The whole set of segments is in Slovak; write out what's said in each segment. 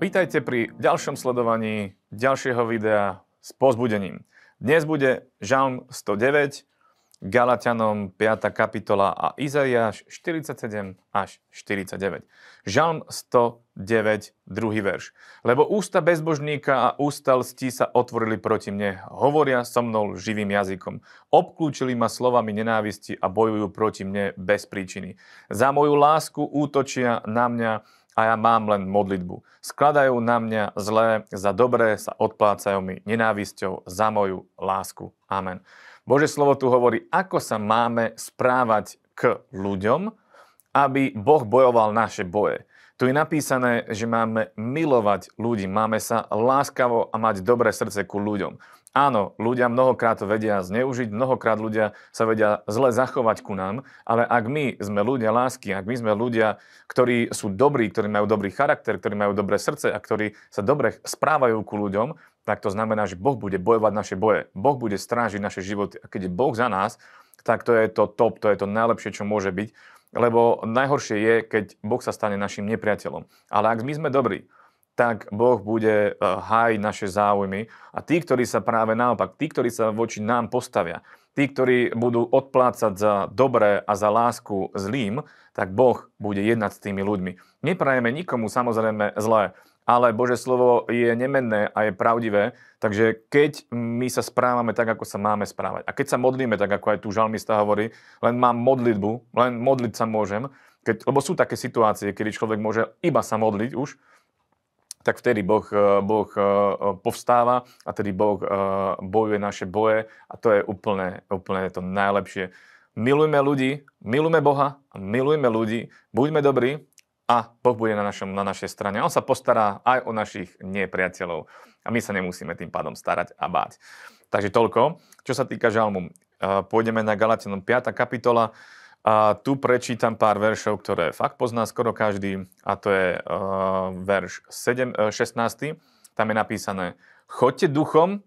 Vítajte pri ďalšom sledovaní ďalšieho videa s pozbudením. Dnes bude Žalm 109, Galatianom 5. kapitola a Izaiáš 47 až 49. Žalm 109, druhý verš. Lebo ústa bezbožníka a ústa lstí sa otvorili proti mne, hovoria so mnou živým jazykom. Obklúčili ma slovami nenávisti a bojujú proti mne bez príčiny. Za moju lásku útočia na mňa a ja mám len modlitbu. Skladajú na mňa zlé, za dobré sa odplácajú mi nenávisťou za moju lásku. Amen. Bože slovo tu hovorí, ako sa máme správať k ľuďom, aby Boh bojoval naše boje. Tu je napísané, že máme milovať ľudí, máme sa láskavo a mať dobré srdce ku ľuďom. Áno, ľudia mnohokrát to vedia zneužiť, mnohokrát ľudia sa vedia zle zachovať ku nám, ale ak my sme ľudia lásky, ak my sme ľudia, ktorí sú dobrí, ktorí majú dobrý charakter, ktorí majú dobré srdce a ktorí sa dobre správajú ku ľuďom, tak to znamená, že Boh bude bojovať naše boje. Boh bude strážiť naše životy. A keď je Boh za nás, tak to je to top, to je to najlepšie, čo môže byť. Lebo najhoršie je, keď Boh sa stane našim nepriateľom. Ale ak my sme dobrí, tak Boh bude eh, hájiť naše záujmy. A tí, ktorí sa práve naopak, tí, ktorí sa voči nám postavia, tí, ktorí budú odplácať za dobré a za lásku zlým, tak Boh bude jednať s tými ľuďmi. Neprajeme nikomu samozrejme zlé, ale Bože slovo je nemenné a je pravdivé, takže keď my sa správame tak, ako sa máme správať a keď sa modlíme tak, ako aj tu žalmista hovorí, len mám modlitbu, len modliť sa môžem, keď, lebo sú také situácie, kedy človek môže iba sa modliť už, tak vtedy Boh, eh, boh eh, povstáva a tedy Boh eh, bojuje naše boje a to je úplne, úplne to najlepšie. Milujme ľudí, milujme Boha, milujme ľudí, buďme dobrí a Boh bude na, našom, na našej strane. On sa postará aj o našich nepriateľov a my sa nemusíme tým pádom starať a báť. Takže toľko. Čo sa týka žalmu, pôjdeme na Galatianom 5. kapitola. A tu prečítam pár veršov, ktoré fakt pozná skoro každý, a to je verš 7, uh, 16. Tam je napísané, choďte duchom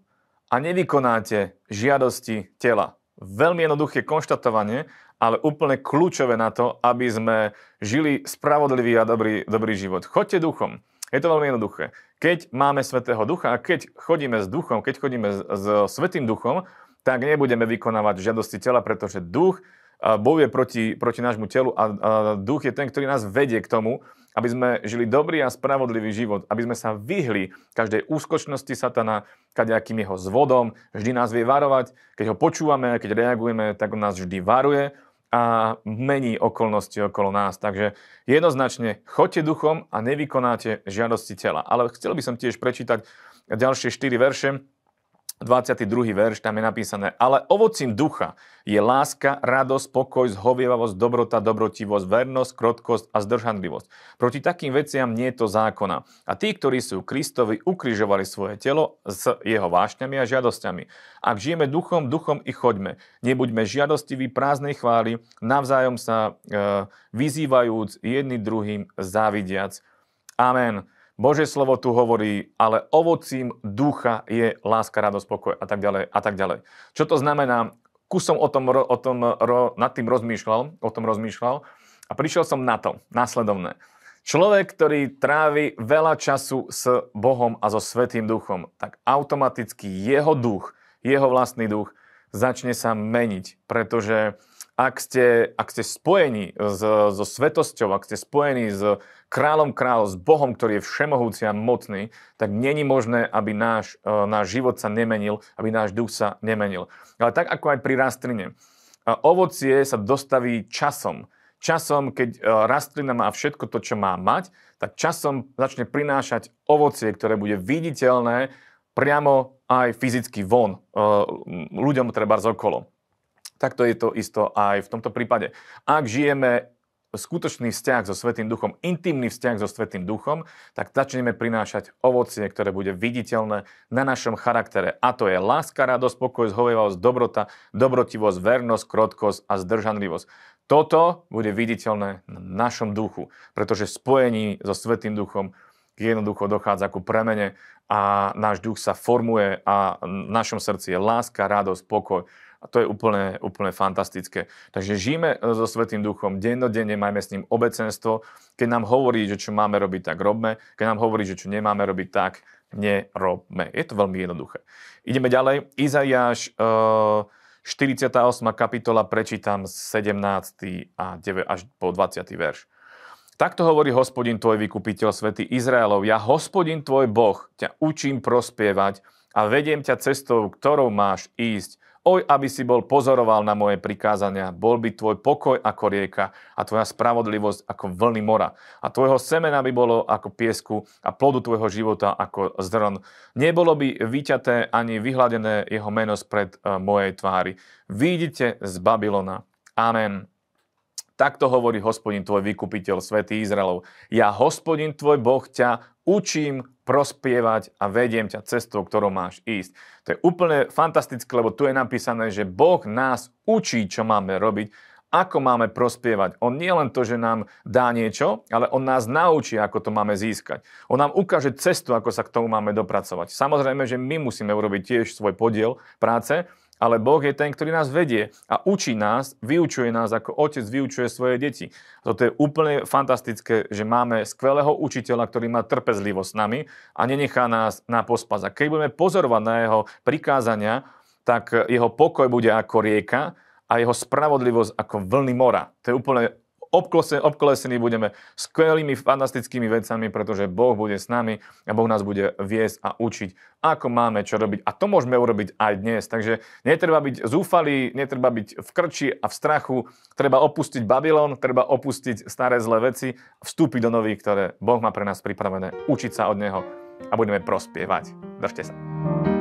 a nevykonáte žiadosti tela. Veľmi jednoduché konštatovanie, ale úplne kľúčové na to, aby sme žili spravodlivý a dobrý, dobrý život. Choďte duchom. Je to veľmi jednoduché. Keď máme Svetého Ducha a keď chodíme s duchom, keď chodíme s, s Svetým Duchom, tak nebudeme vykonávať žiadosti tela, pretože duch bojuje proti, proti nášmu telu a, a duch je ten, ktorý nás vedie k tomu, aby sme žili dobrý a spravodlivý život, aby sme sa vyhli každej úskočnosti satana, kadejakým jeho zvodom, vždy nás vie varovať, keď ho počúvame, keď reagujeme, tak on nás vždy varuje a mení okolnosti okolo nás. Takže jednoznačne choďte duchom a nevykonáte žiadosti tela. Ale chcel by som tiež prečítať ďalšie 4 verše, 22. verš, tam je napísané, ale ovocím ducha je láska, radosť, pokoj, zhovievavosť, dobrota, dobrotivosť, vernosť, krotkosť a zdržanlivosť. Proti takým veciam nie je to zákona. A tí, ktorí sú Kristovi, ukrižovali svoje telo s jeho vášňami a žiadosťami. Ak žijeme duchom, duchom i choďme. Nebuďme žiadostiví prázdnej chváli, navzájom sa e, vyzývajúc jedným druhým závidiac. Amen. Božie slovo tu hovorí, ale ovocím ducha je láska, radosť, pokoj a tak ďalej a tak ďalej. Čo to znamená? Kusom o tom, o tom nad tým rozmýšľal, o tom rozmýšľal a prišiel som na to, následovné. Človek, ktorý trávi veľa času s Bohom a so Svetým duchom, tak automaticky jeho duch, jeho vlastný duch začne sa meniť, pretože ak ste, ak ste spojení so, so svetosťou, ak ste spojení s kráľom kráľov, s Bohom, ktorý je všemohúci a mocný, tak není možné, aby náš, e, náš život sa nemenil, aby náš duch sa nemenil. Ale tak ako aj pri rastline. Ovocie sa dostaví časom. Časom, keď e, rastlina má všetko to, čo má mať, tak časom začne prinášať ovocie, ktoré bude viditeľné priamo aj fyzicky von e, ľuďom treba z okolo tak to je to isto aj v tomto prípade. Ak žijeme skutočný vzťah so Svetým duchom, intimný vzťah so Svetým duchom, tak začneme prinášať ovocie, ktoré bude viditeľné na našom charaktere. A to je láska, radosť, pokoj, zhovievavosť, dobrota, dobrotivosť, vernosť, krotkosť a zdržanlivosť. Toto bude viditeľné na našom duchu, pretože spojení so Svetým duchom jednoducho dochádza ku premene a náš duch sa formuje a v našom srdci je láska, radosť, pokoj A to je úplne, úplne fantastické. Takže žijeme so Svetým duchom, dennodenne majme s ním obecenstvo. Keď nám hovorí, že čo máme robiť, tak robme. Keď nám hovorí, že čo nemáme robiť, tak nerobme. Je to veľmi jednoduché. Ideme ďalej. Izaiáš uh, 48. kapitola, prečítam 17. a 9 až po 20. verš. Takto hovorí hospodin tvoj vykupiteľ, svätý Izraelov. Ja, hospodin tvoj Boh, ťa učím prospievať a vediem ťa cestou, ktorou máš ísť. Oj, aby si bol pozoroval na moje prikázania, bol by tvoj pokoj ako rieka a tvoja spravodlivosť ako vlny mora. A tvojho semena by bolo ako piesku a plodu tvojho života ako zrn. Nebolo by vyťaté ani vyhladené jeho meno spred uh, mojej tvári. Vidíte z Babylona. Amen. Takto hovorí hospodin tvoj vykupiteľ, svätý Izraelov. Ja, hospodin tvoj Boh, ťa učím prospievať a vediem ťa cestou, ktorou máš ísť. To je úplne fantastické, lebo tu je napísané, že Boh nás učí, čo máme robiť, ako máme prospievať. On nie len to, že nám dá niečo, ale on nás naučí, ako to máme získať. On nám ukáže cestu, ako sa k tomu máme dopracovať. Samozrejme, že my musíme urobiť tiež svoj podiel práce, ale Boh je ten, ktorý nás vedie a učí nás, vyučuje nás, ako otec vyučuje svoje deti. Toto je úplne fantastické, že máme skvelého učiteľa, ktorý má trpezlivosť s nami a nenechá nás na pospas. A keď budeme pozorovať na jeho prikázania, tak jeho pokoj bude ako rieka a jeho spravodlivosť ako vlny mora. To je úplne obkolesení budeme skvelými, fantastickými vecami, pretože Boh bude s nami a Boh nás bude viesť a učiť, ako máme čo robiť. A to môžeme urobiť aj dnes. Takže netreba byť zúfalý, netreba byť v krči a v strachu, treba opustiť Babylon, treba opustiť staré zlé veci, vstúpiť do nových, ktoré Boh má pre nás pripravené, učiť sa od Neho a budeme prospievať. Držte sa.